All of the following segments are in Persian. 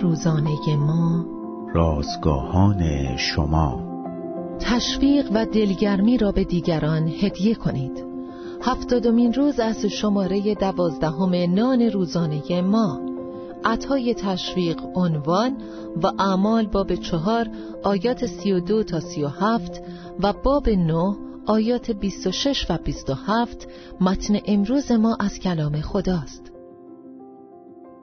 روزانه ما رازگاهان شما. تشویق و دلگرمی را به دیگران هدیه کنید. هفتادمین روز از شماره دوازدهم نان روزانه ما. عطای تشویق عنوان و اعمال باب چهار آیات سی و دو تا سی و هفت و باب نه آیات 26 و 27 متن امروز ما از کلام خداست.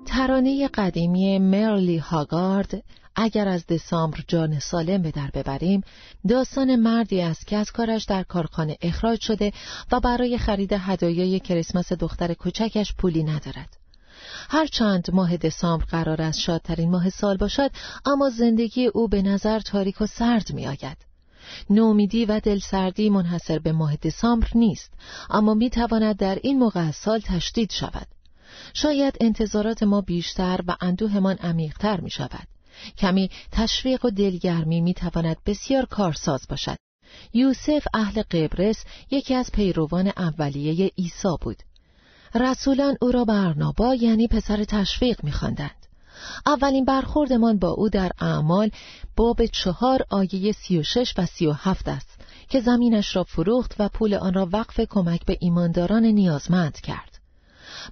ترانه قدیمی مرلی هاگارد اگر از دسامبر جان سالم به در ببریم داستان مردی است که از کارش در کارخانه اخراج شده و برای خرید هدایای کریسمس دختر کوچکش پولی ندارد هرچند ماه دسامبر قرار است شادترین ماه سال باشد اما زندگی او به نظر تاریک و سرد می آید. نومیدی و دلسردی منحصر به ماه دسامبر نیست اما می تواند در این موقع سال تشدید شود شاید انتظارات ما بیشتر و اندوهمان عمیقتر می شود کمی تشویق و دلگرمی می تواند بسیار کارساز باشد یوسف اهل قبرس یکی از پیروان اولیه عیسی بود رسولان او را برنابا یعنی پسر تشویق میخواندند. اولین برخوردمان با او در اعمال باب چهار آیه سی و شش و سی و هفت است که زمینش را فروخت و پول آن را وقف کمک به ایمانداران نیازمند کرد.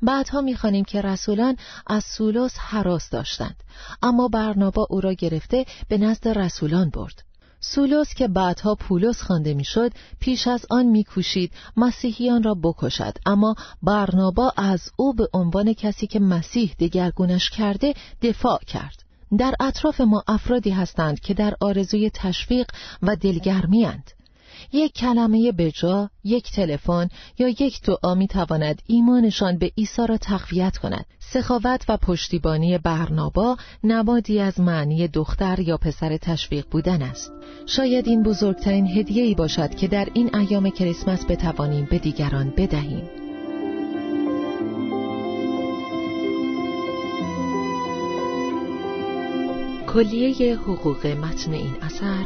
بعدها می‌خوانیم که رسولان از سولوس حراس داشتند. اما برنابا او را گرفته به نزد رسولان برد. سولوس که بعدها پولس خوانده می‌شد پیش از آن میکوشید مسیحیان را بکشد. اما برنابا از او به عنوان کسی که مسیح دگرگونش کرده دفاع کرد. در اطراف ما افرادی هستند که در آرزوی تشویق و دلگرمی هند. یک کلمه بجا، یک تلفن یا یک دعا می تواند ایمانشان به عیسی را تقویت کند. سخاوت و پشتیبانی برنابا نمادی از معنی دختر یا پسر تشویق بودن است. شاید این بزرگترین هدیه ای باشد که در این ایام کریسمس بتوانیم به دیگران بدهیم. کلیه حقوق متن این اثر